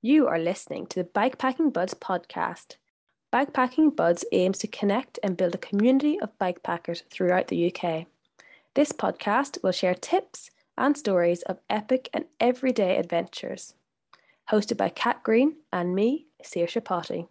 You are listening to the Bikepacking Buds podcast. Bikepacking Buds aims to connect and build a community of bikepackers throughout the UK. This podcast will share tips and stories of epic and everyday adventures. Hosted by Kat Green and me, Saoirse Potty.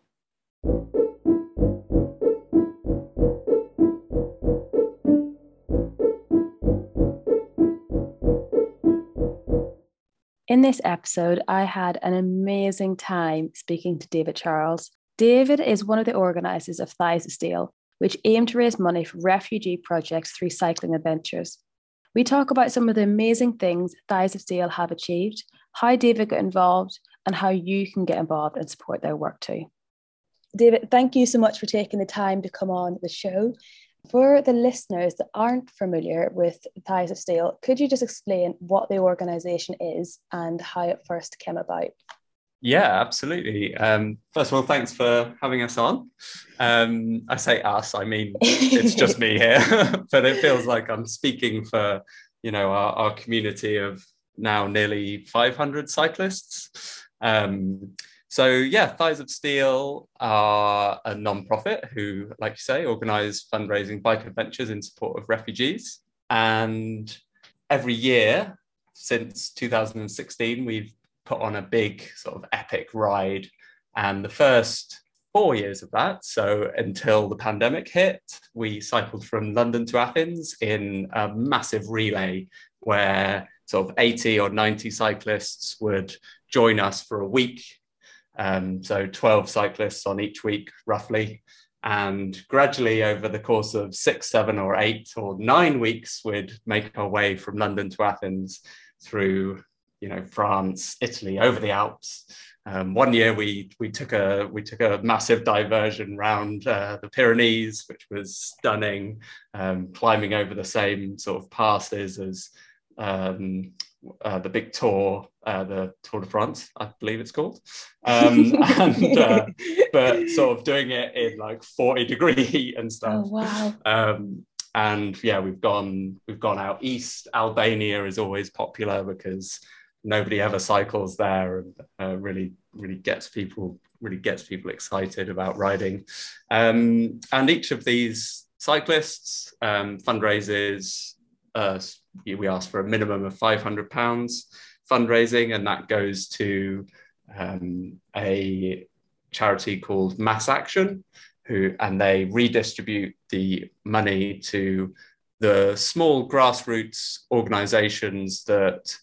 In this episode, I had an amazing time speaking to David Charles. David is one of the organisers of Thighs of Steel, which aim to raise money for refugee projects through cycling adventures. We talk about some of the amazing things Thighs of Steel have achieved, how David got involved, and how you can get involved and support their work too. David, thank you so much for taking the time to come on the show. For the listeners that aren't familiar with Thighs of Steel, could you just explain what the organisation is and how it first came about? Yeah, absolutely. Um, first of all, thanks for having us on. Um, I say us, I mean it's just me here, but it feels like I'm speaking for you know our, our community of now nearly 500 cyclists. Um, so yeah, Thighs of Steel are a non-profit who, like you say, organise fundraising bike adventures in support of refugees. And every year since 2016, we've put on a big sort of epic ride. And the first four years of that, so until the pandemic hit, we cycled from London to Athens in a massive relay where sort of 80 or 90 cyclists would join us for a week um, so 12 cyclists on each week, roughly. And gradually, over the course of six, seven, or eight or nine weeks, we'd make our way from London to Athens through, you know, France, Italy, over the Alps. Um, one year we we took a we took a massive diversion round uh, the Pyrenees, which was stunning, um, climbing over the same sort of passes as um, uh, the big tour, uh, the Tour de France, I believe it's called, um, and uh, but sort of doing it in like forty degree heat and stuff. Oh, wow. Um, and yeah, we've gone we've gone out east. Albania is always popular because nobody ever cycles there, and uh, really really gets people really gets people excited about riding. Um, and each of these cyclists um, fundraises uh, we ask for a minimum of £500 fundraising, and that goes to um, a charity called Mass Action, who and they redistribute the money to the small grassroots organizations that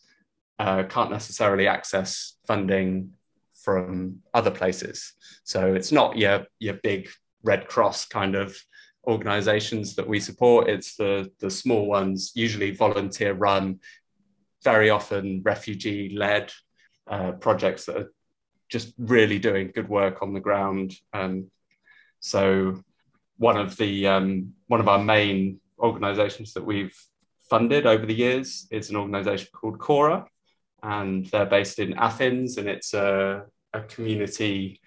uh, can't necessarily access funding from other places. So it's not your, your big Red Cross kind of organizations that we support. It's the, the small ones, usually volunteer run, very often refugee led uh, projects that are just really doing good work on the ground. Um, so one of the um, one of our main organizations that we've funded over the years is an organization called Khora, and they're based in Athens, and it's a, a community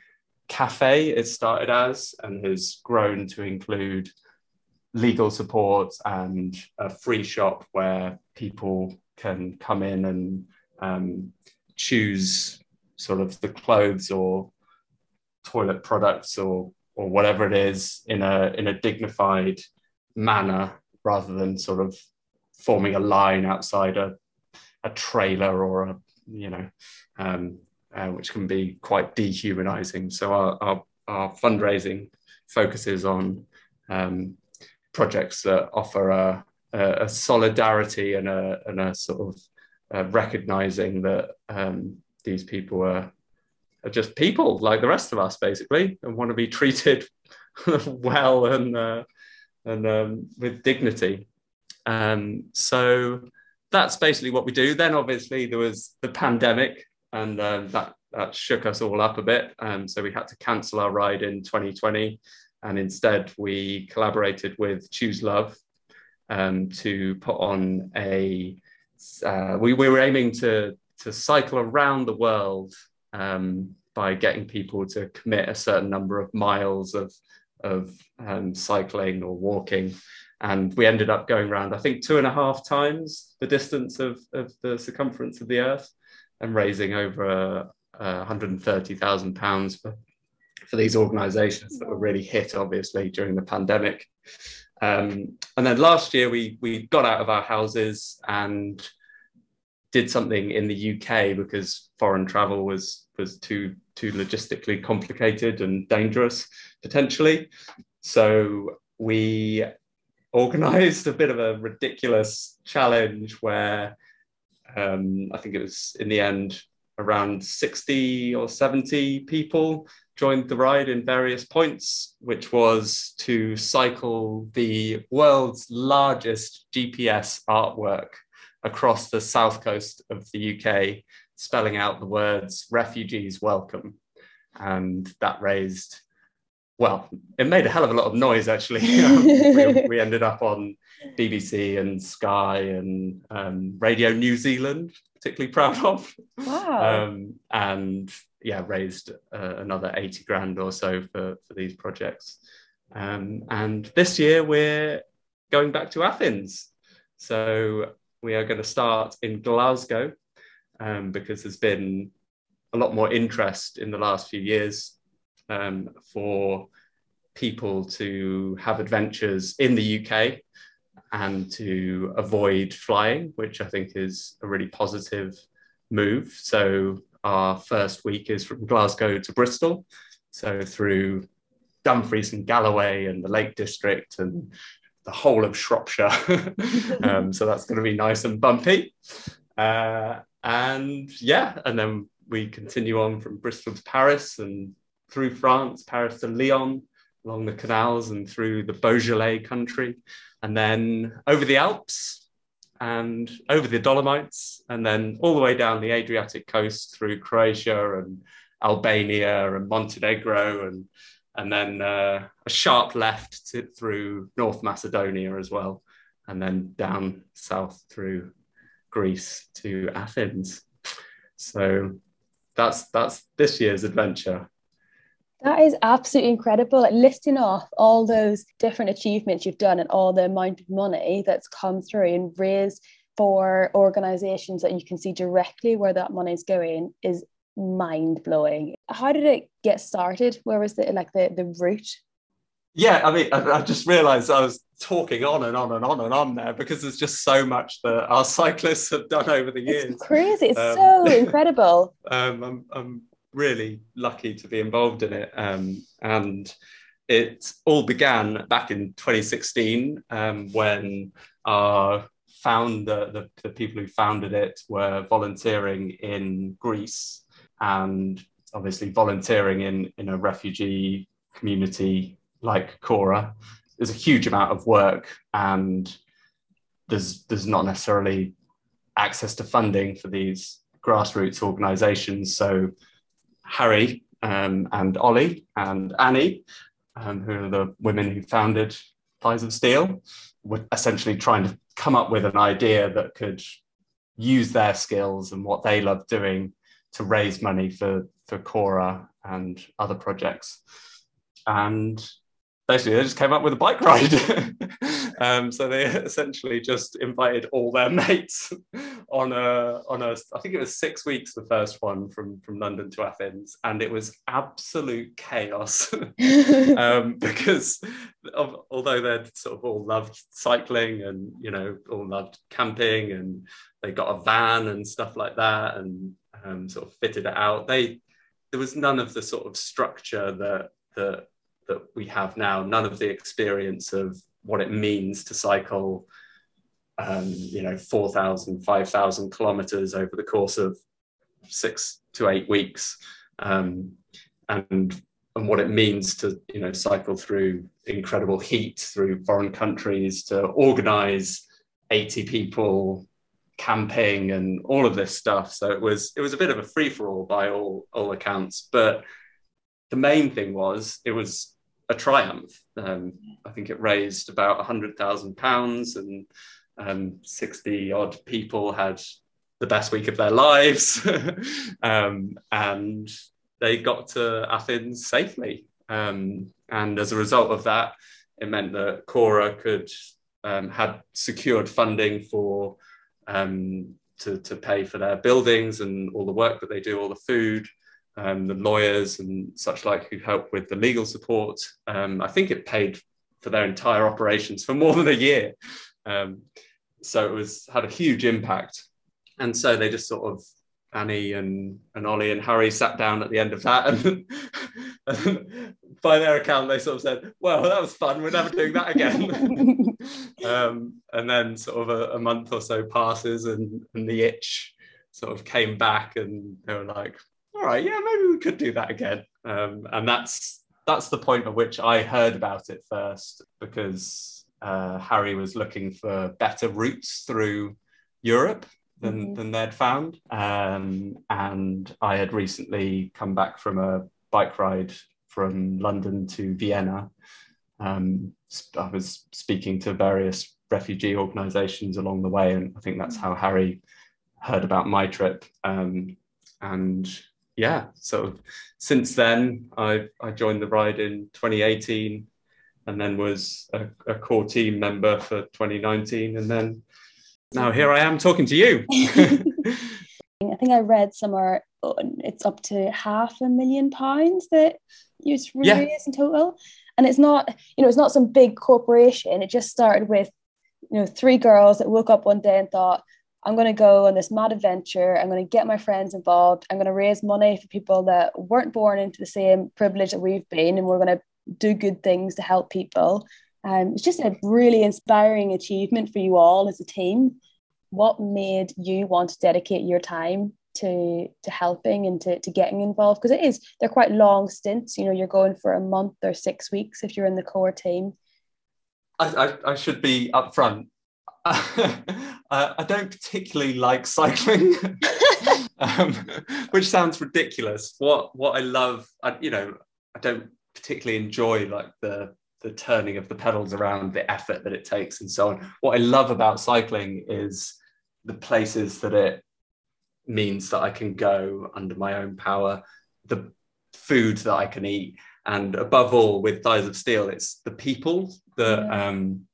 cafe it started as and has grown to include legal support and a free shop where people can come in and um, choose sort of the clothes or toilet products or or whatever it is in a in a dignified manner rather than sort of forming a line outside a a trailer or a you know um, uh, which can be quite dehumanizing. So our, our, our fundraising focuses on um, projects that offer a, a, solidarity and a, and a sort of uh, recognizing that um, these people are, are just people like the rest of us, basically, and want to be treated well and uh, and um, with dignity. Um, so that's basically what we do. Then obviously there was the pandemic, and um, that that shook us all up a bit. Um, so we had to cancel our ride in 2020, and instead we collaborated with Choose Love um, to put on a. Uh, we, we were aiming to to cycle around the world um, by getting people to commit a certain number of miles of of um, cycling or walking and we ended up going around i think two and a half times the distance of, of the circumference of the earth and raising over uh, 130,000 pounds for for these organisations that were really hit, obviously, during the pandemic. Um, and then last year, we we got out of our houses and did something in the UK because foreign travel was was too too logistically complicated and dangerous potentially. So we organised a bit of a ridiculous challenge where um, I think it was in the end around 60 or 70 people joined the ride in various points, which was to cycle the world's largest GPS artwork across the south coast of the UK, spelling out the words refugees welcome. And that raised, well, it made a hell of a lot of noise actually. we, we, ended up on BBC and Sky and um, Radio New Zealand, particularly proud of. Wow. Um, and yeah, raised uh, another 80 grand or so for, for these projects. Um, and this year we're going back to Athens. So we are going to start in Glasgow um, because there's been a lot more interest in the last few years um, for people to have adventures in the UK and to avoid flying, which I think is a really positive move. So our first week is from Glasgow to Bristol. So through Dumfries and Galloway and the Lake District and the whole of Shropshire. um, so that's going to be nice and bumpy. Uh, and yeah, and then we continue on from Bristol to Paris and through France, Paris to Lyon, along the canals and through the Beaujolais country, and then over the Alps and over the Dolomites, and then all the way down the Adriatic coast through Croatia and Albania and Montenegro, and and then uh, a sharp left to, through North Macedonia as well, and then down south through Greece to Athens. So that's that's this year's adventure. That is absolutely incredible. Like listing off all those different achievements you've done and all the amount of money that's come through and raised for organizations that you can see directly where that money is going is mind blowing. How did it get started? Where was the like the the route? Yeah, I mean, I, I just realised I was talking on and on and on and on there because there's just so much that our cyclists have done over the years. It's crazy! It's um, so incredible. Um, I'm, I'm really lucky to be involved in it. Um, and it all began back in 2016 um, when our founder, the, the people who founded it, were volunteering in Greece and obviously volunteering in, in a refugee community like Khora. There's a huge amount of work and there's there's not necessarily access to funding for these grassroots organizations. So Harry um, and Ollie and Annie, um, who are the women who founded Thighs of Steel, were essentially trying to come up with an idea that could use their skills and what they love doing to raise money for, for Khora and other projects. And basically they just came up with a bike ride. um, so they essentially just invited all their mates on a on a I think it was six weeks the first one from from London to Athens, and it was absolute chaos um, because of, although they'd sort of all loved cycling and you know all loved camping and they got a van and stuff like that and um, sort of fitted it out, they there was none of the sort of structure that that that we have now, none of the experience of what it means to cycle, um, you know, 4,000, 5,000 kilometers over the course of six to eight weeks. Um, and and what it means to you know cycle through incredible heat through foreign countries to organize 80 people camping and all of this stuff so it was it was a bit of a free for all by all all accounts but the main thing was it was a triumph. Um, I think it raised about £100,000 and um, 60 odd people had the best week of their lives. um, and they got to Athens safely. Um, and as a result of that, it meant that Khora could um, had secured funding for um, to, to pay for their buildings and all the work that they do, all the food. Um, the lawyers and such like who helped with the legal support. Um, I think it paid for their entire operations for more than a year. Um, so it was had a huge impact. And so they just sort of Annie and, and Ollie and Harry sat down at the end of that and, and by their account they sort of said, well, that was fun. We're never doing that again. um, and then sort of a, a, month or so passes and, and the itch sort of came back and they were like, all right, yeah, maybe we could do that again. Um, and that's that's the point at which I heard about it first because uh, Harry was looking for better routes through Europe than, mm-hmm. than they'd found. Um, and I had recently come back from a bike ride from London to Vienna. Um, I was speaking to various refugee organizations along the way, and I think that's how Harry heard about my trip. Um, and yeah, so since then, I, I joined the ride in 2018 and then was a, a, core team member for 2019. And then now here I am talking to you. I think I read somewhere oh, it's up to half a million pounds that you raised yeah. in total. And it's not, you know, it's not some big corporation. It just started with, you know, three girls that woke up one day and thought, I'm going to go on this mad adventure. I'm going to get my friends involved. I'm going to raise money for people that weren't born into the same privilege that we've been, and we're going to do good things to help people. Um, it's just a really inspiring achievement for you all as a team. What made you want to dedicate your time to to helping and to, to getting involved? Because it is they're quite long stints. You know, you're going for a month or six weeks if you're in the core team. I, I, I should be upfront uh, I don't particularly like cycling, um, which sounds ridiculous. What what I love, I, you know, I don't particularly enjoy like the the turning of the pedals around, the effort that it takes, and so on. What I love about cycling is the places that it means that I can go under my own power, the food that I can eat, and above all, with Thighs of Steel, it's the people that. Um,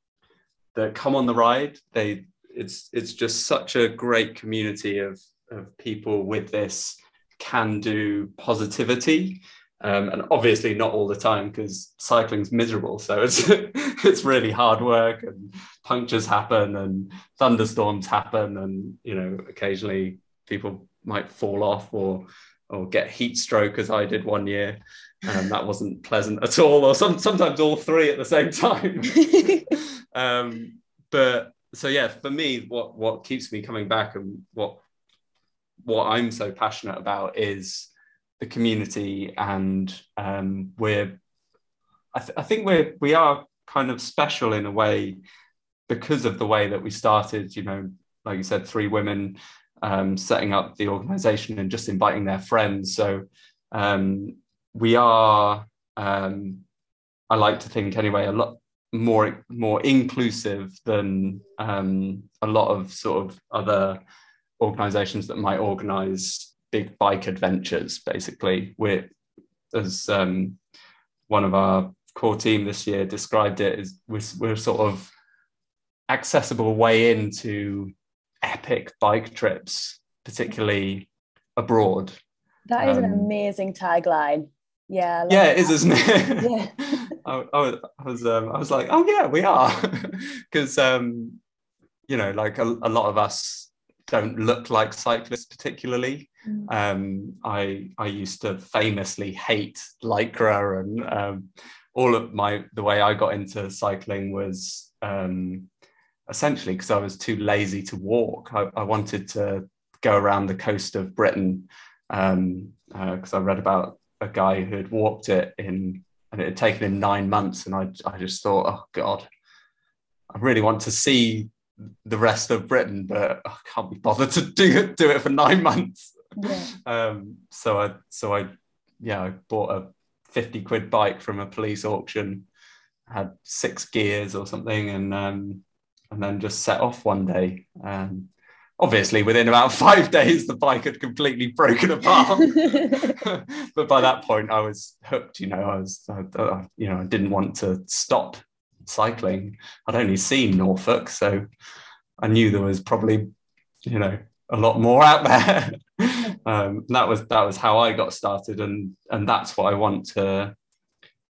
that come on the ride. They it's it's just such a great community of of people with this can do positivity. Um, and obviously not all the time because cycling's miserable. So it's it's really hard work and punctures happen and thunderstorms happen and you know occasionally people might fall off or or get heat stroke as I did one year. And that wasn't pleasant at all, or some, sometimes all three at the same time. um, but so yeah, for me, what what keeps me coming back and what what I'm so passionate about is the community, and um, we're I, th- I think we're we are kind of special in a way because of the way that we started. You know, like you said, three women um, setting up the organization and just inviting their friends. So um, we are, um, I like to think anyway, a lot more more inclusive than um, a lot of sort of other organizations that might organize big bike adventures. Basically, we're as um, one of our core team this year described it as we're, we're sort of accessible way into epic bike trips, particularly abroad. That is um, an amazing tagline. Yeah. Yeah, it is, isn't it? Yeah. I, I, was, I was, um, I was like, oh yeah, we are, because um, you know, like a, a, lot of us don't look like cyclists particularly. Mm. Um, I I used to famously hate lycra, and um, all of my the way I got into cycling was um, essentially because I was too lazy to walk. I, I, wanted to go around the coast of Britain because um, uh, I read about a guy who had walked it in, and it had taken him nine months. And I, I just thought, oh God, I really want to see the rest of Britain, but I can't be bothered to do do it for nine months. Yeah. Um, so I, so I, yeah, I bought a fifty quid bike from a police auction, had six gears or something, and um, and then just set off one day. Um, obviously, within about five days, the bike had completely broken apart. but by that point, I was hooked. You know, I was, I, you know, I didn't want to stop cycling. I'd only seen Norfolk, so I knew there was probably, you know, a lot more out there. Um, that was that was how I got started, and and that's what I want to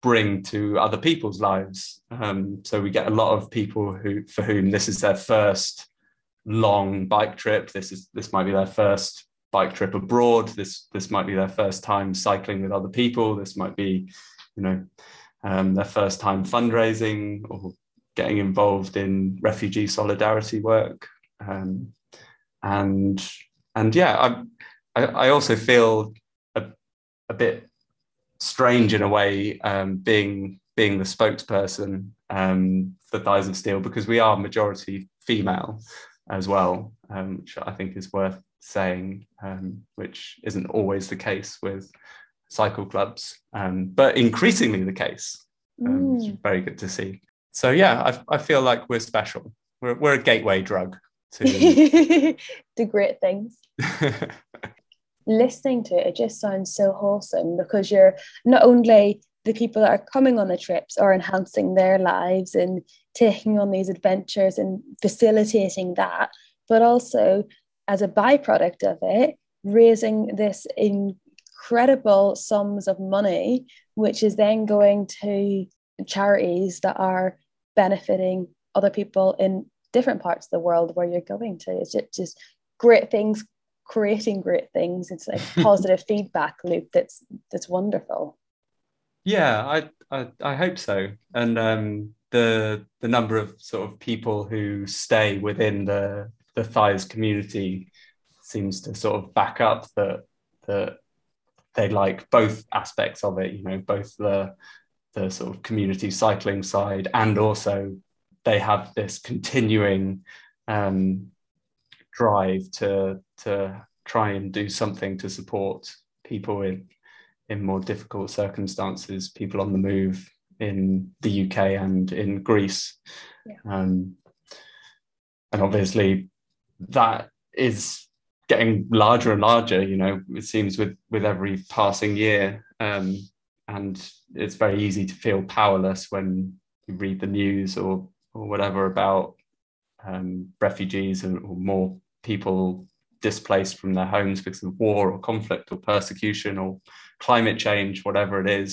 bring to other people's lives. Um, so we get a lot of people who for whom this is their first long bike trip. This is this might be their first bike trip abroad. This this might be their first time cycling with other people. This might be, you know, um, their first time fundraising or getting involved in refugee solidarity work. Um, and and yeah, I, I also feel a, a bit strange in a way um, being being the spokesperson um, for Thighs of Steel because we are majority female as well, um, which I think is worth saying, um, which isn't always the case with cycle clubs, um, but increasingly the case. Um, mm. It's very good to see. So yeah, I, I feel like we're special. We're, we're a gateway drug to to great things. Listening to it, it just sounds so wholesome because you're not only the people that are coming on the trips are enhancing their lives and taking on these adventures and facilitating that, but also as a byproduct of it, raising this incredible sums of money, which is then going to charities that are benefiting other people in different parts of the world where you're going to. It's just great things, creating great things. It's a positive feedback loop that's that's wonderful. Yeah, I I, I hope so. And um, the the number of sort of people who stay within the the thighs community seems to sort of back up that that they like both aspects of it. You know, both the the sort of community cycling side and also they have this continuing um, drive to to try and do something to support people in in more difficult circumstances, people on the move in the UK and in Greece. Yeah. Um, and obviously, that is getting larger and larger. You know, it seems with with every passing year, um, and it's very easy to feel powerless when you read the news or or whatever about um, refugees and or more people displaced from their homes because of war or conflict or persecution or climate change, whatever it is.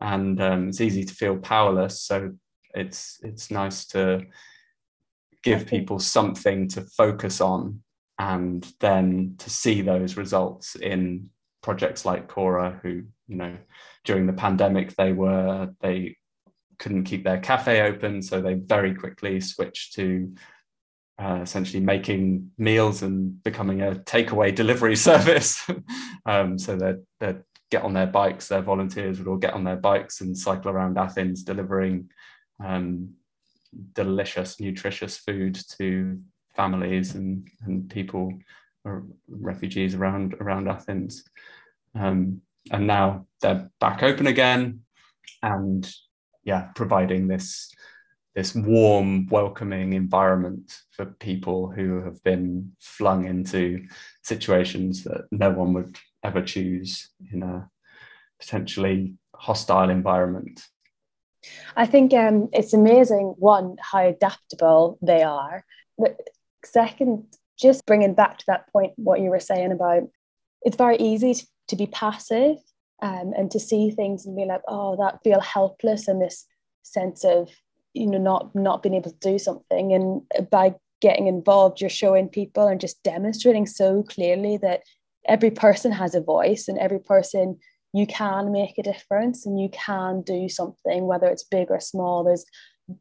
And um, it's easy to feel powerless. So it's it's nice to give people something to focus on and then to see those results in projects like Khora, who, you know, during the pandemic, they were, they couldn't keep their cafe open, so they very quickly switched to uh, essentially making meals and becoming a takeaway delivery service. um, so that they get on their bikes, their volunteers would all get on their bikes and cycle around Athens, delivering um, delicious, nutritious food to families and, and people, or refugees around around Athens. Um, and now they're back open again, and yeah, providing this this warm, welcoming environment for people who have been flung into situations that no one would ever choose in a potentially hostile environment. I think um, it's amazing, one, how adaptable they are. But second, just bringing back to that point, what you were saying about it's very easy to, to be passive um, and to see things and be like, oh, that feel helpless and this sense of, you know, not not being able to do something. And by getting involved, you're showing people and just demonstrating so clearly that every person has a voice and every person you can make a difference and you can do something, whether it's big or small. There's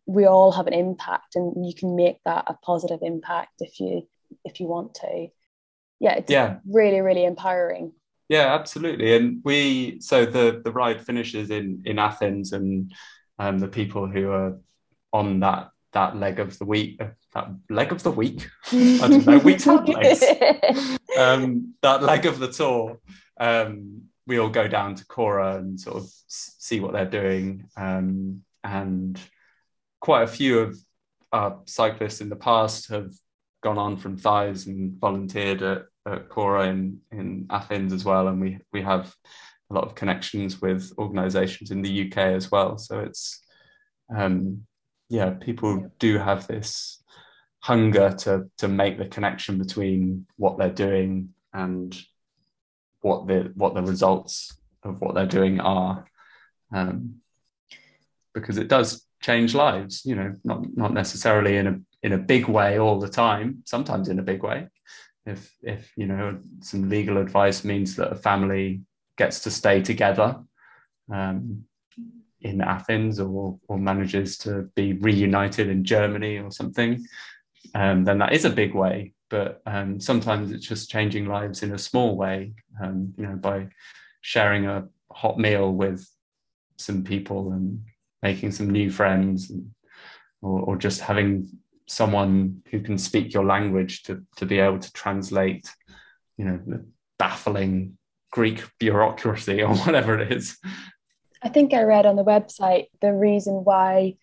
we all have an impact and you can make that a positive impact if you if you want to. Yeah, it's yeah. really, really empowering. Yeah, absolutely. And we so the the ride finishes in in Athens, and um, the people who are on that that leg of the week, that leg of the week, I don't know, weeks have legs. Um, that leg of the tour, um, we all go down to Khora and sort of see what they're doing, um, and quite a few of our cyclists in the past have gone on from Thighs and volunteered at at Khora in, in Athens as well. And we, we have a lot of connections with organizations in the UK as well. So it's, um, yeah, people do have this hunger to, to make the connection between what they're doing and what the what the results of what they're doing are, um, because it does change lives. You know, not not necessarily in a in a big way all the time. Sometimes in a big way. If if you know some legal advice means that a family gets to stay together um, in Athens or or manages to be reunited in Germany or something, um, then that is a big way. But um, sometimes it's just changing lives in a small way. Um, you know, by sharing a hot meal with some people and making some new friends and, or, or just having someone who can speak your language to, to be able to translate you know the baffling greek bureaucracy or whatever it is i think i read on the website the reason why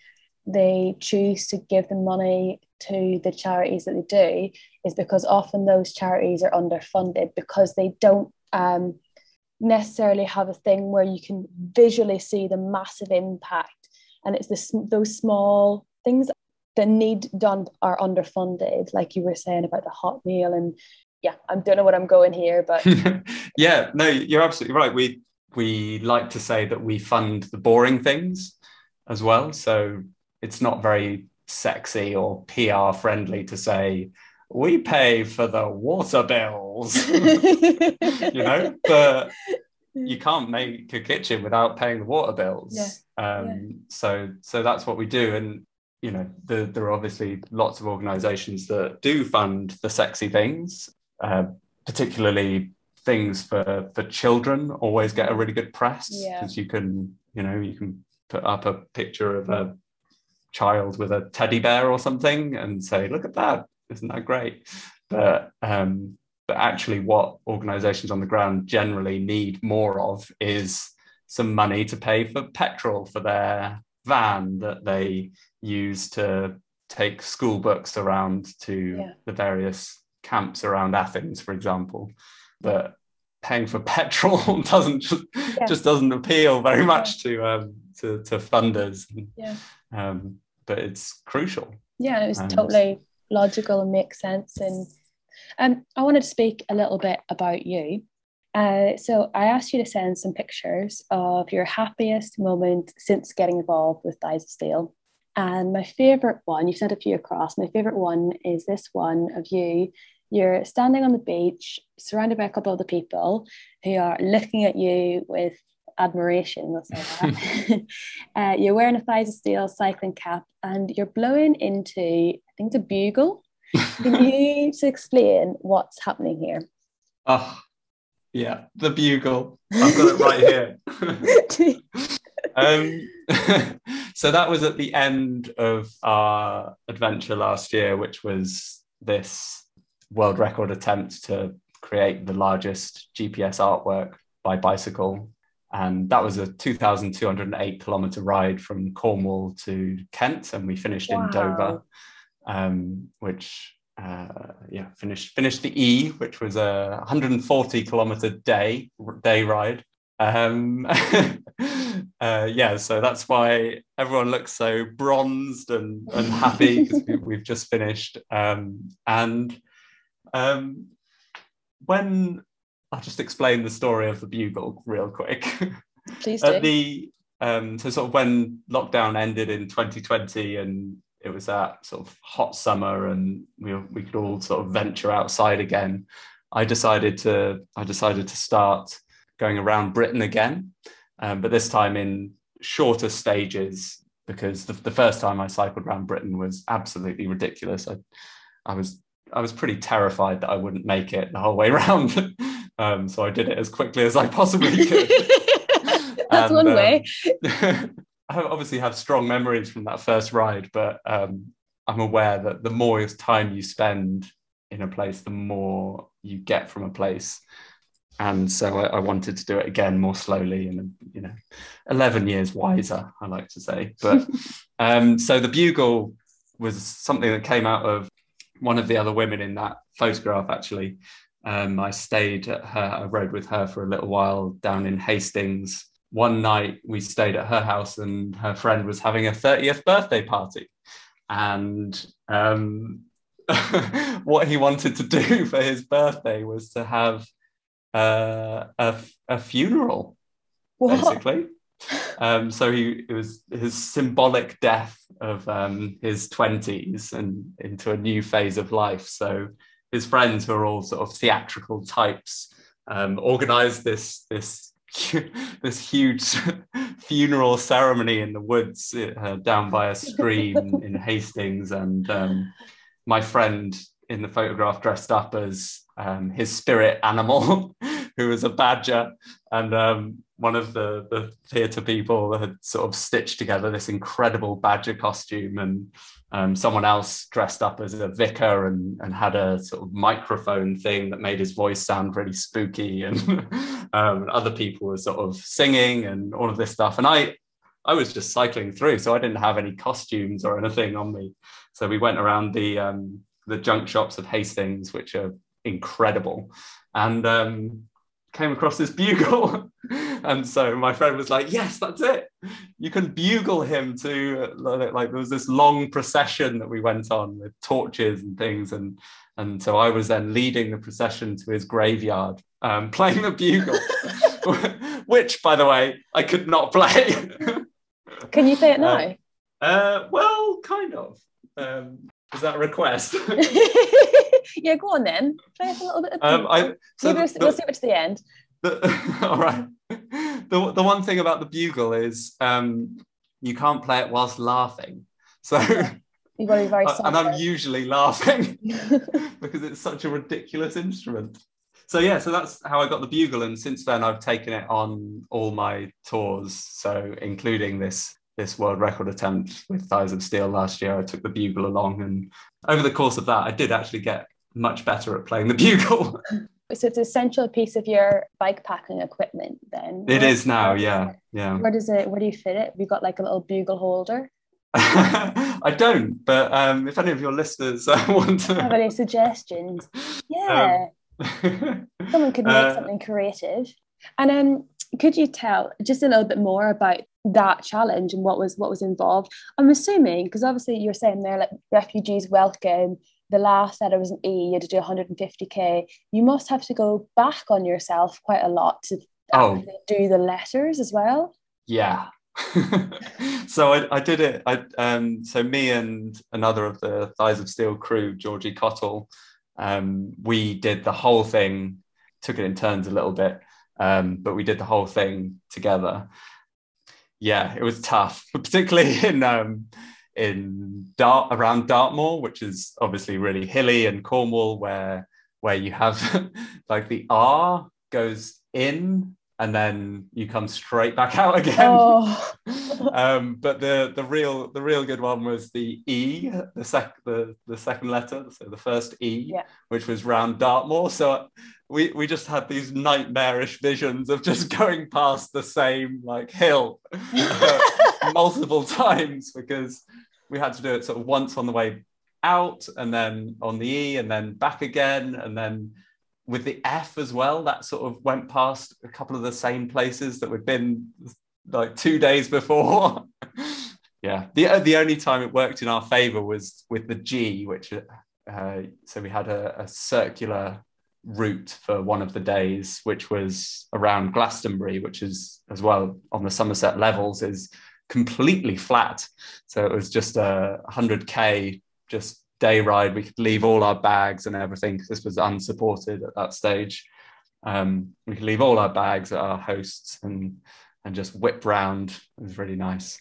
they choose to give the money to the charities that they do is because often those charities are underfunded because they don't um, necessarily have a thing where you can visually see the massive impact. And it's this, those small things that need done are underfunded like you were saying about the hot meal and yeah i don't know what i'm going here but yeah no you're absolutely right. We we like to say that we fund the boring things as well so it's not very sexy or pr friendly to say we pay for the water bills you know but you can't make a kitchen without paying the water bills yeah. Um, yeah. so so that's what we do and you know the, there are obviously lots of organizations that do fund the sexy things uh, particularly things for for children always get a really good press because yeah. you can you know you can put up a picture of a child with a teddy bear or something and say look at that isn't that great but um but actually what organizations on the ground generally need more of is some money to pay for petrol for their van that they use to take school books around to yeah. the various camps around Athens, for example. But paying for petrol doesn't just, yeah. just doesn't appeal very much to um, to, to funders. Yeah. Um, but it's crucial. Yeah, it was and totally logical and makes sense. And um, I wanted to speak a little bit about you. Uh, so I asked you to send some pictures of your happiest moment since getting involved with Thighs of Steel. And my favorite one, you've sent a few across. My favorite one is this one of you. You're standing on the beach, surrounded by a couple of the people who are looking at you with admiration. Say that. uh, you're wearing a Thighs of Steel cycling cap, and you're blowing into, I think, it's a bugle. Can you to explain what's happening here? Oh, yeah, the bugle. I've got it right here. um, so that was at the end of our adventure last year, which was this world record attempt to create the largest GPS artwork by bicycle. And that was a 2,208 kilometer ride from Cornwall to Kent, and we finished wow. in Dover, um, which uh, yeah, finished finished the E, which was a 140 kilometer day day ride. Um, uh, yeah, so that's why everyone looks so bronzed and, and happy because we, have just finished. Um, and um, when I'll just explain the story of the bugle real quick. Please do. At the um, so sort of when lockdown ended in 2020 and it was that sort of hot summer and we, we could all sort of venture outside again i decided to i decided to start going around britain again um, but this time in shorter stages because the, the first time i cycled around britain was absolutely ridiculous i, I was i was pretty terrified that i wouldn't make it the whole way around um, so i did it as quickly as i possibly could that's and, one way um, I obviously have strong memories from that first ride, but um, I'm aware that the more time you spend in a place, the more you get from a place. And so I, I, wanted to do it again more slowly and, you know, 11 years wiser, I like to say. But um, so the bugle was something that came out of one of the other women in that photograph, actually. Um, I stayed at her, I rode with her for a little while down in Hastings one night we stayed at her house and her friend was having a 30th birthday party. And um, what he wanted to do for his birthday was to have uh, a, a funeral, What? basically. Um, so he it was his symbolic death of um, his twenties and into a new phase of life. So his friends, who are all sort of theatrical types, um, organized this this this huge funeral ceremony in the woods uh, down by a stream in Hastings, and um, my friend in the photograph dressed up as um, his spirit animal, who was a badger, and um, one of the the theatre people that had sort of stitched together this incredible badger costume, and um, someone else dressed up as a vicar and, and had a sort of microphone thing that made his voice sound really spooky, and um, other people were sort of singing and all of this stuff, and I. I was just cycling through, so I didn't have any costumes or anything on me. So we went around the um, the junk shops of Hastings, which are incredible, and um, came across this bugle. and so my friend was like, "Yes, that's it. You can bugle him to like, there was this long procession that we went on with torches and things, and and so I was then leading the procession to his graveyard, um, playing the bugle, which, by the way, I could not play. Can you say it now? Uh, uh, well, kind of. Um, is that a request? yeah, go on then. Play us a little bit of Um, I, so we'll, the- we'll save it to the end. the, all right. The, the one thing about the bugle is um, you can't play it whilst laughing. So, You've got to be very and I'm usually laughing because it's such a ridiculous instrument. So yeah, so that's how I got the bugle, and since then I've taken it on all my tours. So including this this world record attempt with Thighs of Steel last year, I took the bugle along, and over the course of that, I did actually get much better at playing the bugle. so it's an essential piece of your bike packing equipment then. it Where- is now, yeah, yeah. Where does it where do you fit it? Have you got like a little bugle holder? I don't, but um, if any of your listeners uh, want to Have any suggestions? Yeah. Someone could make Uh, something creative. And then could you tell just a little bit more about that challenge and what was what was involved? I'm assuming because obviously you're saying there like refugees welcome. The last letter was an E. You had to do 150k. You must have to go back on yourself quite a lot to Oh. do the letters as well. yeah. so I, I did it. I um, so me and another of the Thighs of Steel crew, Georgie Cottle, um, we did the whole thing. Took it in turns a little bit, um, but we did the whole thing together. Yeah, it was tough, particularly in um, in Dart around Dartmoor, which is obviously really hilly, and Cornwall, where where you have like the R goes in and then you come straight back out again. Oh. um, but the the real the real good one was the E, the sec the, the second letter, so the first E, Yeah. which was round Dartmoor. So we we just had these nightmarish visions of just going past the same like hill multiple times because we had to do it sort of once on the way out and then on the E and then back again and then with the F as well that sort of went past a couple of the same places that we'd been like two days before. Yeah. The, the only time it worked in our favor was with the G which uh, so we had a, a circular route for one of the days which was around Glastonbury which is as well on the Somerset levels is completely flat. So it was just a 100k just day ride. We could leave all our bags and everything because this was unsupported at that stage. Um, we could leave all our bags at our hosts and and just whip round. It was really nice.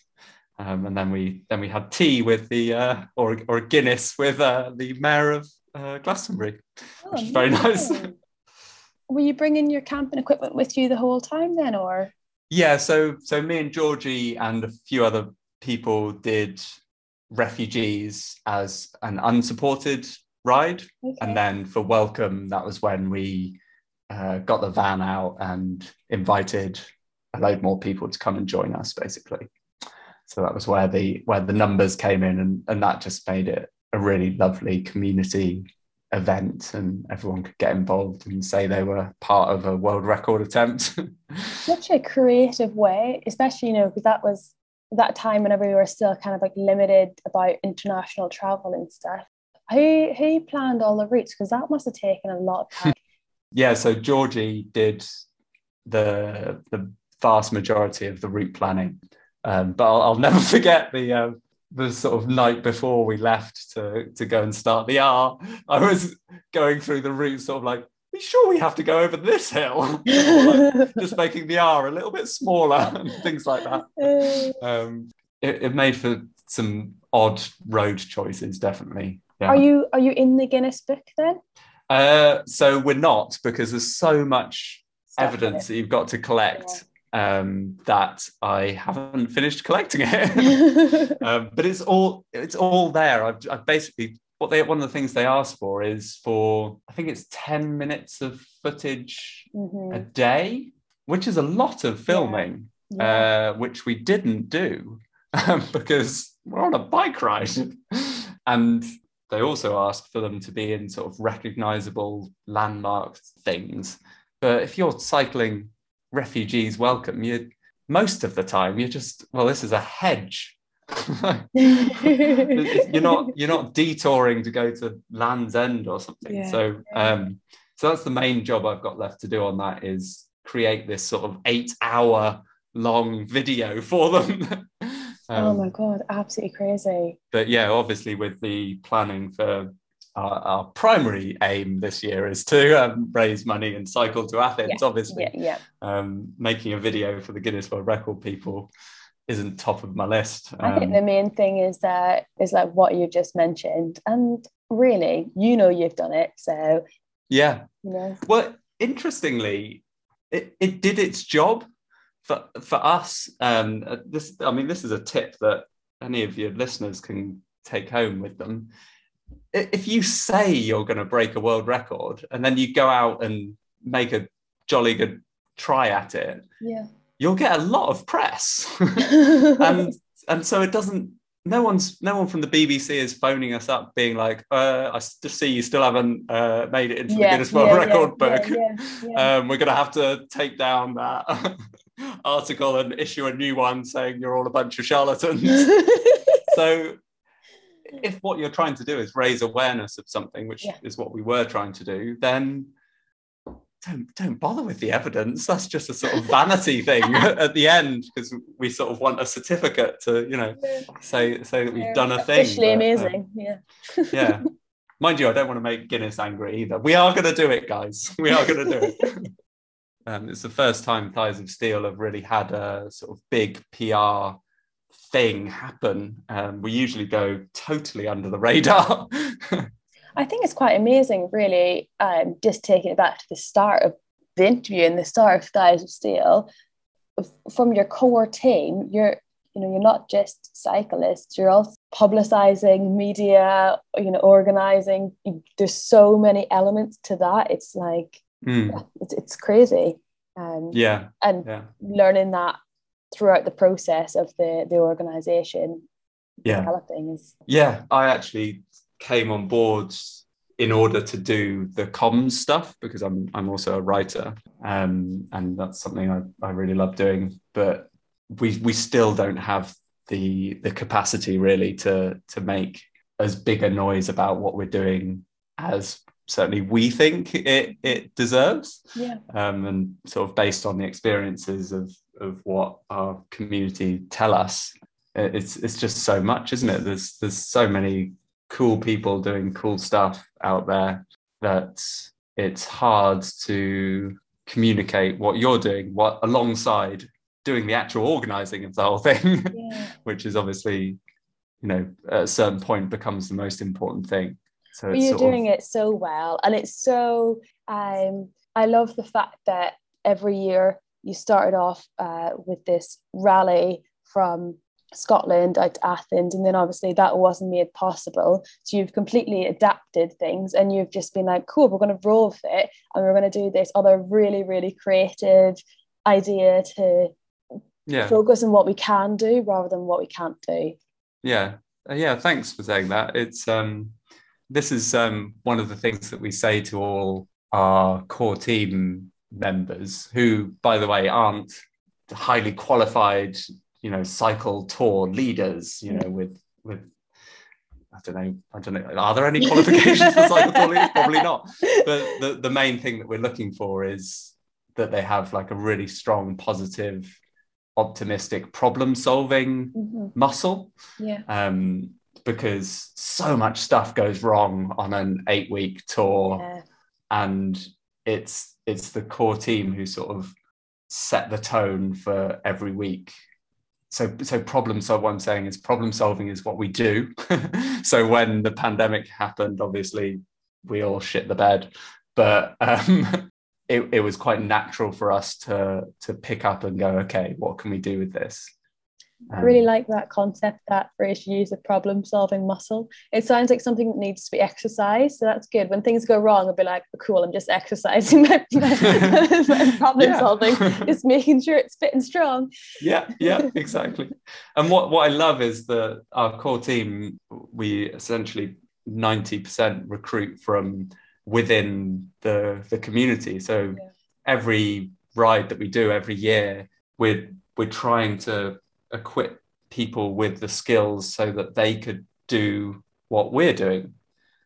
Um, and then we then we had tea with the uh, or or Guinness with uh, the mayor of uh, Glastonbury, which is very nice. Were you bringing your camping equipment with you the whole time then, or Yeah, so so me and Georgie and a few other people did refugees as an unsupported ride, Okay. and then for welcome, that was when we uh, got the van out and invited a load more people to come and join us, basically. So that was where the where the numbers came in, and and that just made it a really lovely community event, and everyone could get involved and say they were part of a world record attempt. such a creative way, especially you know because that was that time whenever we were still kind of like limited about international travel and stuff. Who who planned all the routes? Because that must have taken a lot of time. yeah, so Georgie did the the vast majority of the route planning, um, but I'll, I'll, never forget the uh, the sort of night before we left to to go and start the R. I was going through the route, sort of like, "Are sure we have to go over this hill?" like, just making the R a little bit smaller and things like that. Um, it, it made for some odd road choices, definitely. Yeah. Are you are you in the Guinness book then? Uh, so we're not because there's so much Stuff evidence that you've got to collect yeah. um, that I haven't finished collecting it. um, but it's all it's all there. I've, I've, basically what they one of the things they ask for is for I think it's ten minutes of footage mm-hmm. a day, which is a lot of filming, yeah. Uh, which we didn't do because we're on a bike ride. and they also ask for them to be in sort of recognizable landmark things. But if you're cycling refugees welcome, you most of the time you're just well, this is a hedge. You're not you're not detouring to go to Land's End or something. Yeah. So um, so that's the main job I've got left to do on that is create this sort of eight hour long video for them Oh um, oh my god, absolutely crazy! But yeah, obviously with the planning for our, our primary aim this year is to um, raise money and cycle to Athens. Yeah, obviously, yeah, yeah. Um, making a video for the Guinness World Record people isn't top of my list. I think the um, main thing is that is like what you just mentioned, and really, you know, you've done it, so yeah. You know. Well, interestingly, it, it did its job for for us, um, this I mean, this is a tip that any of your listeners can take home with them. If you say you're going to break a world record and then you go out and make a jolly good try at it, yeah, you'll get a lot of press, and and so it doesn't. No one's no one from the BBC is phoning us up, being like, uh, "I just see you still haven't uh, made it into yeah, the Guinness World yeah, Record yeah, book. Um, we're going to have to take down that." article and issue a new one saying you're all a bunch of charlatans. so if what you're trying to do is raise awareness of something, which is what we were trying to do, then don't don't bother with the evidence. That's just a sort of vanity thing at the end because we sort of want a certificate to, you know, say say that we've yeah, done a thing. Officially amazing, uh, yeah. yeah. Mind you, I don't want to make Guinness angry either. We are going to do it, guys. We are going to do it. Um, it's the first time Thighs of Steel have really had a sort of big PR thing happen. Um, we usually go totally under the radar. I think it's quite amazing, really, um, just taking it back to the start of the interview and the start of Thighs of Steel. From your core team, you're you know you're not just cyclists you're also publicizing media you know organizing there's so many elements to that it's like Mm. Yeah, it's, it's crazy. Um, yeah. And yeah. learning that throughout the process of the, the organization yeah. developing is. Yeah, I actually came on board in order to do the comms stuff because I'm I'm also a writer um, and that's something I, I really love doing but we we still don't have the the capacity really to to make as big a noise about what we're doing as certainly we think it it deserves. Yeah. Um, and sort of based on the experiences of of what our community tell us, it's it's just so much, isn't it? There's there's so many cool people doing cool stuff out there that it's hard to communicate what you're doing, what alongside doing the actual organizing of the whole thing, yeah. which is obviously, you know, at a certain point becomes the most important thing. So you're doing of... it so well, and it's so. Um, I love the fact that every year you started off uh, with this rally from Scotland out to Athens, and then obviously that wasn't made possible. So you've completely adapted things, and you've just been like, "Cool, we're going to roll with it, and we're going to do this other really, really creative idea to yeah. focus on what we can do rather than what we can't do." Yeah, uh, yeah. Thanks for saying that. It's um, this is um, one of the things that we say to all our core team members, who, by the way, aren't highly qualified, you know, cycle tour leaders, you know, with with I don't know. I don't know. Are there any qualifications for cycle tour leaders? Probably not. But the, the main thing that we're looking for is that they have like a really strong, positive, optimistic problem solving mm-hmm. muscle. Yeah. Um, because so much stuff goes wrong on an eight week tour. Yeah. And it's it's the core team who sort of set the tone for every week so so problem solve what i'm saying is problem solving is what we do. So when the pandemic happened obviously we all shit the bed. But um, it, it was quite natural for us to to pick up and go okay what can we do with this I really um, like that concept that phrase you use the problem solving muscle. It sounds like something that needs to be exercised. So that's good. When things go wrong, I'll be like, cool, I'm just exercising my, my, my problem solving, just making sure it's fit and strong. Yeah, yeah, exactly. and what, what I love is that our core team, we essentially 90% recruit from within the, the community. So yeah. every ride that we do every year, we're, we're trying to equip people with the skills so that they could do what we're doing.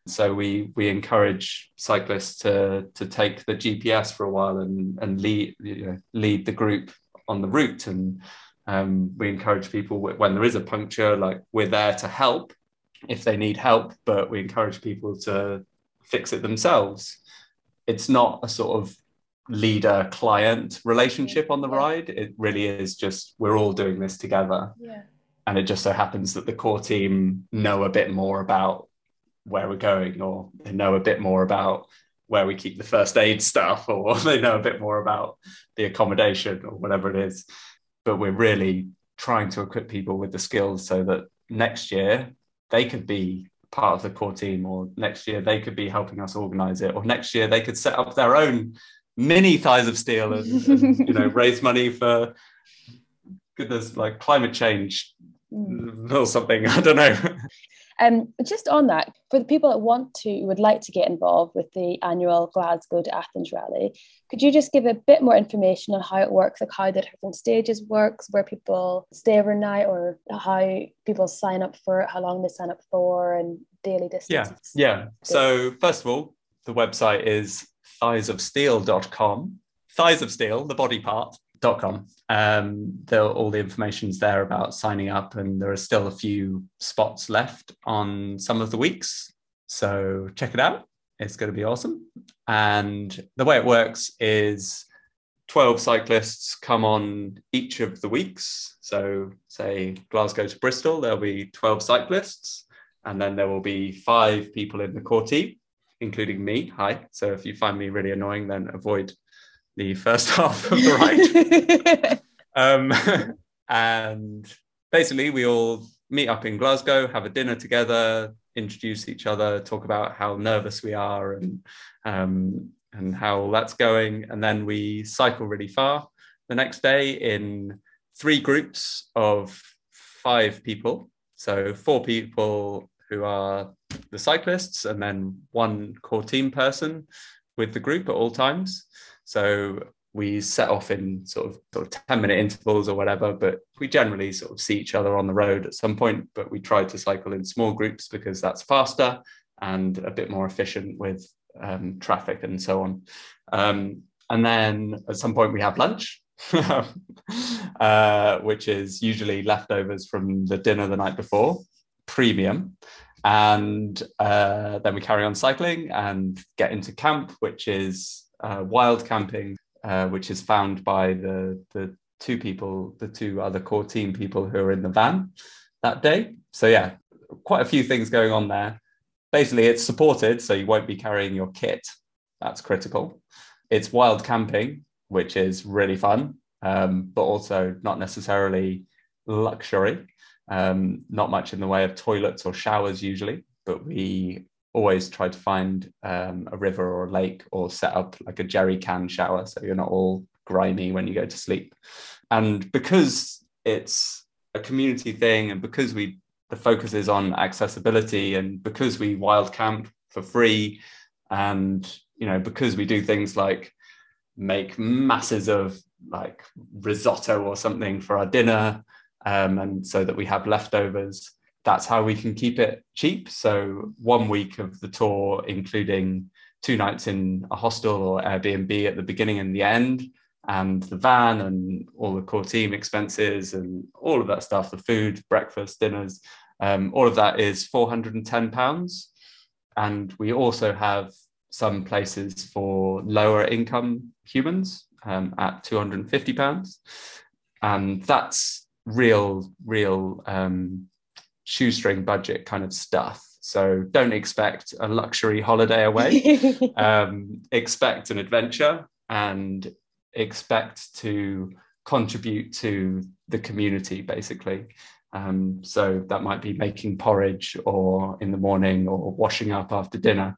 So we we encourage cyclists to to take the GPS for a while and and lead you know, lead the group on the route, and um, we encourage people when there is a puncture, like we're there to help if they need help, but we encourage people to fix it themselves. It's not a sort of leader client relationship on the ride. It really is just we're all doing this together. Yeah. And it just so happens that the core team know a bit more about where we're going, or they know a bit more about where we keep the first aid stuff, or they know a bit more about the accommodation or whatever it is. But we're really trying to equip people with the skills so that next year they could be part of the core team, or next year they could be helping us organize it, or next year they could set up their own mini thighs of steel and, and you know raise money for goodness like climate change or something i don't know um, just on that, for the people that want to, would like to get involved with the annual Glasgow to Athens rally, could you just give a bit more information on how it works, like how the different stages works, where people stay overnight, or how people sign up for it, how long they sign up for, and daily distance? Yeah, yeah. So first of all, the website is thighsofsteel.com. Thighs of Steel, the body part, Dot .com. Um, there, all the information's there about signing up, and there are still a few spots left on some of the weeks. So check it out. It's going to be awesome. And the way it works is 12 cyclists come on each of the weeks. So, say Glasgow to Bristol, there'll be 12 cyclists, and then there will be five people in the core team including me. Hi. So if you find me really annoying, then avoid the first half of the ride. um, and basically, we all meet up in Glasgow, have a dinner together, introduce each other, talk about how nervous we are and um, and how that's going, and then we cycle really far the next day in three groups of five people. So four people who are the cyclists, and then one core team person with the group at all times. So we set off in sort of, sort of 10 minute intervals or whatever, but we generally sort of see each other on the road at some point. But we try to cycle in small groups because that's faster and a bit more efficient with um, traffic and so on. Um, and then at some point we have lunch, uh, which is usually leftovers from the dinner the night before premium. And uh, then we carry on cycling and get into camp, which is uh, wild camping, uh, which is found by the, the two people, the two other core team people who are in the van that day. So, yeah, quite a few things going on there. Basically, it's supported, so you won't be carrying your kit. That's critical. It's wild camping, which is really fun, um, but also not necessarily luxury. Um, not much in the way of toilets or showers usually, but we always try to find um, a river or a lake or set up like a jerry can shower so you're not all grimy when you go to sleep. And because it's a community thing and because we the focus is on accessibility and because we wild camp for free and you know because we do things like make masses of like risotto or something for our dinner um, and so that we have leftovers. that's how we can keep it cheap. So one week of the tour, including two nights in a hostel or Airbnb at the beginning and the end, and the van and all the core team expenses and all of that stuff, the food, breakfast, dinners, um, all of that is £410. And we also have some places for lower income humans um, at £250. And that's real, real um, shoestring budget kind of stuff. So don't expect a luxury holiday away. um, expect an adventure and expect to contribute to the community, basically. Um, so that might be making porridge or in the morning or washing up after dinner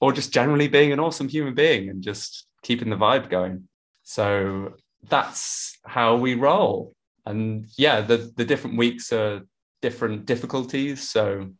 or just generally being an awesome human being and just keeping the vibe going. So that's how we roll. And yeah, the, the different weeks are different difficulties. So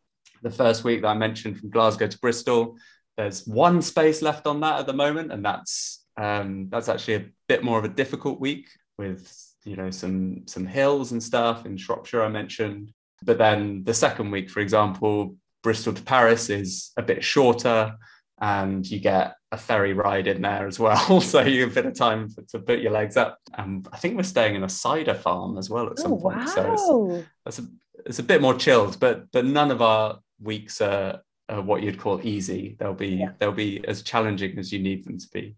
the first week that I mentioned from Glasgow to Bristol, there's one space left on that at the moment, and that's um, that's actually a bit more of a difficult week with you know some some hills and stuff in Shropshire I mentioned. But then the second week, for example, Bristol to Paris is a bit shorter, and you get a ferry ride in there as well. so you have a bit of time for, to put your legs up. And I think we're staying in a cider farm as well at some oh, point. Wow. So it's, it's, a, it's a bit more chilled, but but none of our weeks are, are what you'd call easy. They'll be yeah. they'll be as challenging as you need them to be.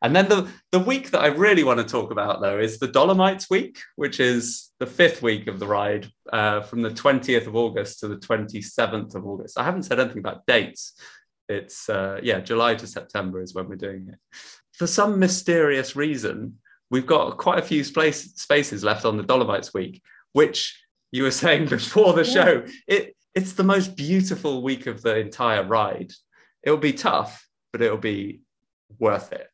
And then the, the week that I really want to talk about, though, is the Dolomites week, which is the fifth week of the ride uh, from the 20th of August to the 27th of August. I haven't said anything about dates. It's, uh, yeah, July to September is when we're doing it. For some mysterious reason, we've got quite a few space, spaces left on the Dolomites week, which you were saying before the yeah. show. It, it's the most beautiful week of the entire ride. It'll be tough, but it'll be worth it.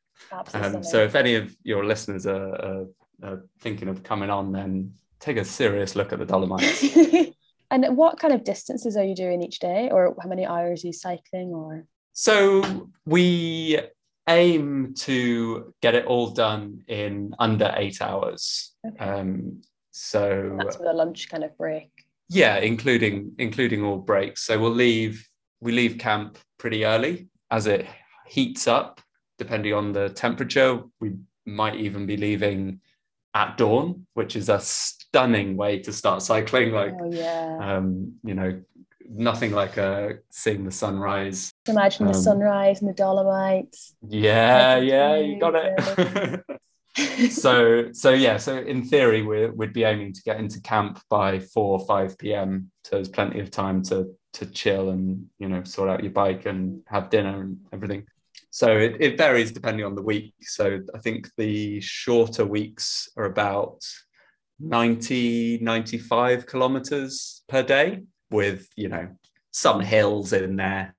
Um, so if any of your listeners are, are, are, thinking of coming on, then take a serious look at the Dolomites. and what kind of distances are you doing each day, or how many hours are you cycling? Or so we aim to get it all done in under eight hours. Okay. Um, so that's with a lunch kind of break. Yeah, including including all breaks. So we'll leave we leave camp pretty early as it heats up depending on the temperature, we might even be leaving at dawn, which is a stunning way to start cycling. Like, oh, yeah. um, you know, nothing like uh, seeing the sunrise. Imagine um, the sunrise and the Dolomites. Yeah, yeah, you got it. so, so yeah, so in theory, we would be aiming to get into camp by four or five p.m. So there's plenty of time to to chill and you know sort out your bike and have dinner and everything. So it, it varies depending on the week. So I think the shorter weeks are about 90, 95 kilometers per day with, you know, some hills in there.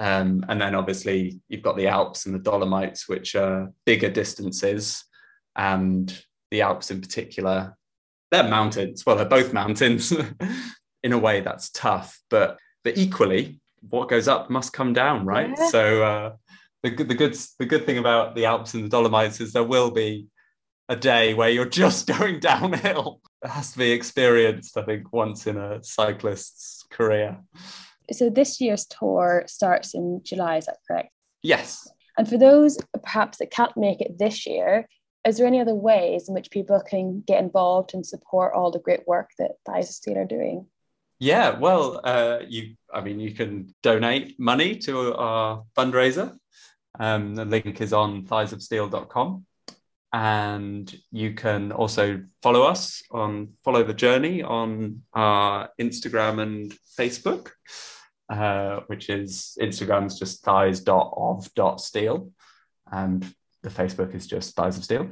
Um, and then obviously you've got the Alps and the Dolomites, which are bigger distances. And the Alps in particular, they're mountains. Well, they're both mountains in a way that's tough, but but equally, what goes up must come down, right? Yeah. So uh, the, the good the good thing about the Alps and the Dolomites is there will be a day where you're just going downhill. It has to be experienced, I think, once in a cyclist's career. So this year's tour starts in July, is that correct? Yes. And for those perhaps that can't make it this year, is there any other ways in which people can get involved and support all the great work that of Steel are doing? Yeah, well, uh, you, I mean, you can donate money to our fundraiser. Um, the link is on thighsofsteel.com. And you can also follow us on Follow the Journey on our Instagram and Facebook, uh, which is Instagram's just thighs.of.steel. And the Facebook is just Thighs of Steel.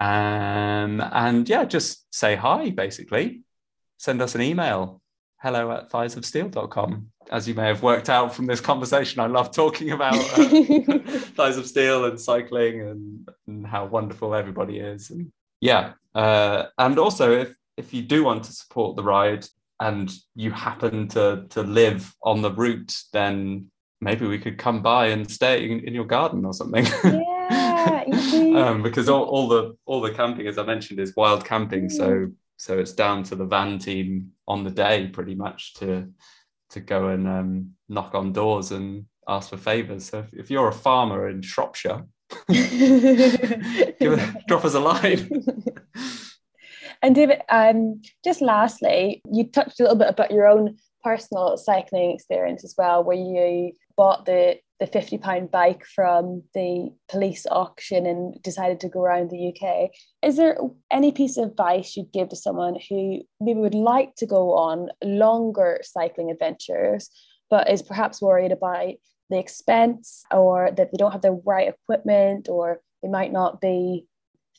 Um, and yeah, just say hi, basically. Send us an email hello at thighsofsteel.com. As you may have worked out from this conversation, I love talking about uh, thighs of steel and cycling and, and, how wonderful everybody is. And yeah, uh, and also if if you do want to support the ride and you happen to to live on the route, then maybe we could come by and stay in, in your garden or something. Yeah, um, because all, all the all the camping, as I mentioned, is wild camping. So so it's down to the van team on the day pretty much to to go and um, knock on doors and ask for favors. So if, if you're a farmer in Shropshire, give drop us a line. and David, um, just lastly, you touched a little bit about your own personal cycling experience as well, where you bought the the 50 pound bike from the police auction and decided to go around the UK. Is there any piece of advice you'd give to someone who maybe would like to go on longer cycling adventures, but is perhaps worried about the expense or that they don't have the right equipment or they might not be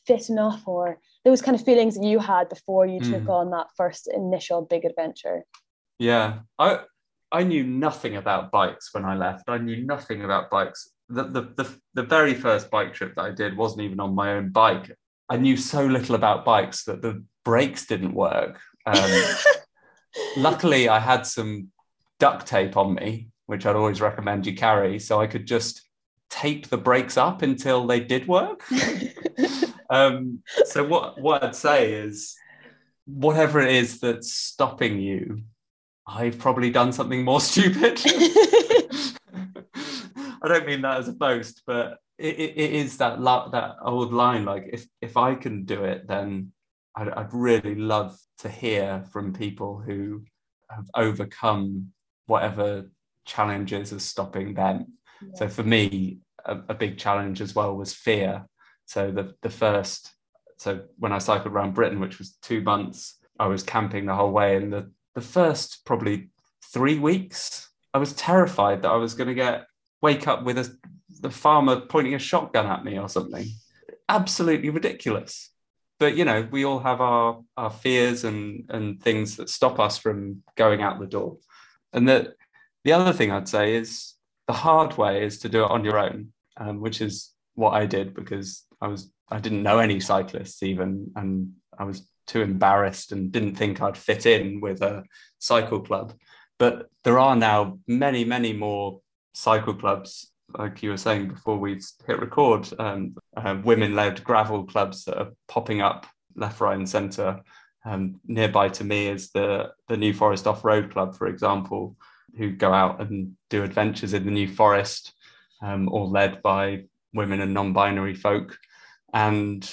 fit enough or those kind of feelings that you had before you mm. took on that first initial big adventure? Yeah. I I knew nothing about bikes when I left. I knew nothing about bikes. The, the, the, the, very first bike trip that I did wasn't even on my own bike. I knew so little about bikes that the brakes didn't work. Um, luckily, I had some duct tape on me, which I'd always recommend you carry, so I could just tape the brakes up until they did work. um, so what what I'd say is, whatever it is that's stopping you I've probably done something more stupid. I don't mean that as a boast, but it, it, it is that that old line. Like if if I can do it, then I'd, I'd really love to hear from people who have overcome whatever challenges are stopping them. Yeah. So for me, a, a, big challenge as well was fear. So the the first, so when I cycled around Britain, which was two months, I was camping the whole way, and the the first probably three weeks, I was terrified that I was going to get wake up with a the farmer pointing a shotgun at me or something. Absolutely ridiculous. But you know, we all have our our fears and and things that stop us from going out the door. And the the other thing I'd say is the hard way is to do it on your own, um, which is what I did because I was I didn't know any cyclists even, and I was too embarrassed and didn't think I'd fit in with a cycle club. But there are now many, many more cycle clubs, like you were saying before we hit record, um, uh, women led gravel clubs that are popping up left, right, and centre. Um, nearby to me is the, the New Forest Off Road Club, for example, who go out and do adventures in the New Forest, um, all led by women and non binary folk. And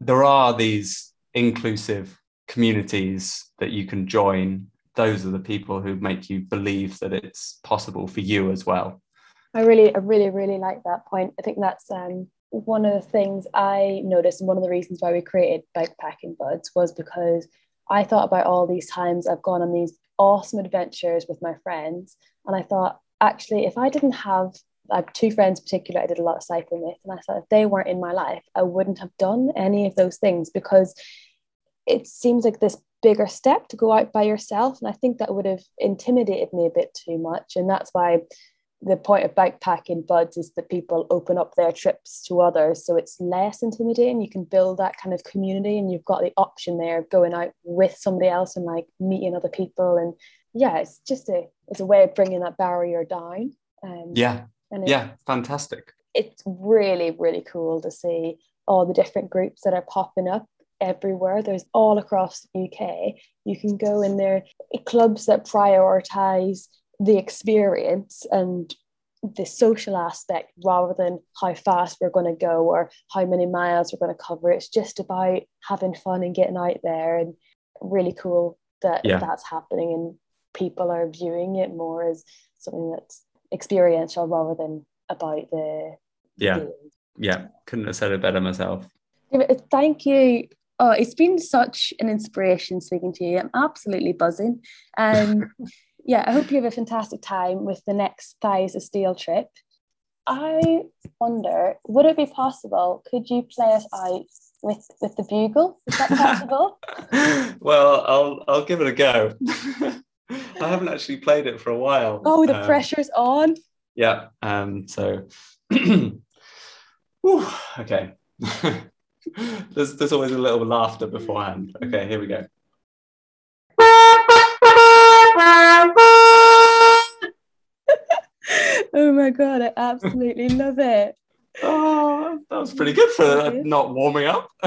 there are these inclusive communities that you can join those are the people who make you believe that it's possible for you as well. I really i really really like that point. I think that's um, one of the things i noticed and one of the reasons why we created bikepacking buds was because i thought about all these times i've gone on these awesome adventures with my friends and i thought actually if i didn't have I have two friends in particular I did a lot of cycling with, and I thought if they weren't in my life, I wouldn't have done any of those things because it seems like this bigger step to go out by yourself. And I think that would have intimidated me a bit too much. And that's why the point of bikepacking buds is that people open up their trips to others. So it's less intimidating. You can build that kind of community and you've got the option there of going out with somebody else and like meeting other people. And yeah, it's just a it's a way of bringing that barrier down. Um, yeah. And yeah, fantastic. It's really, really cool to see all the different groups that are popping up everywhere. There's all across the UK. You can go in there, clubs that prioritize the experience and the social aspect rather than how fast we're going to go or how many miles we're going to cover. It's just about having fun and getting out there and really cool that yeah. that's happening and people are viewing it more as something that's experiential rather than about the yeah yeah couldn't have said it better myself thank you Oh, it's been such an inspiration speaking to you. I'm absolutely buzzing. Um, yeah, I hope you have a fantastic time with the next Thighs of Steel trip. I wonder, would it be possible? Could you play us out with with the bugle? Is that possible? well, I'll I'll give it a go. I haven't actually played it for a while. Oh, the um, pressure's on. Yeah. Um. So. okay there's, there's always a little laughter beforehand. Okay, here we go. oh my god, I absolutely love it. Oh, that was pretty good for not warming up.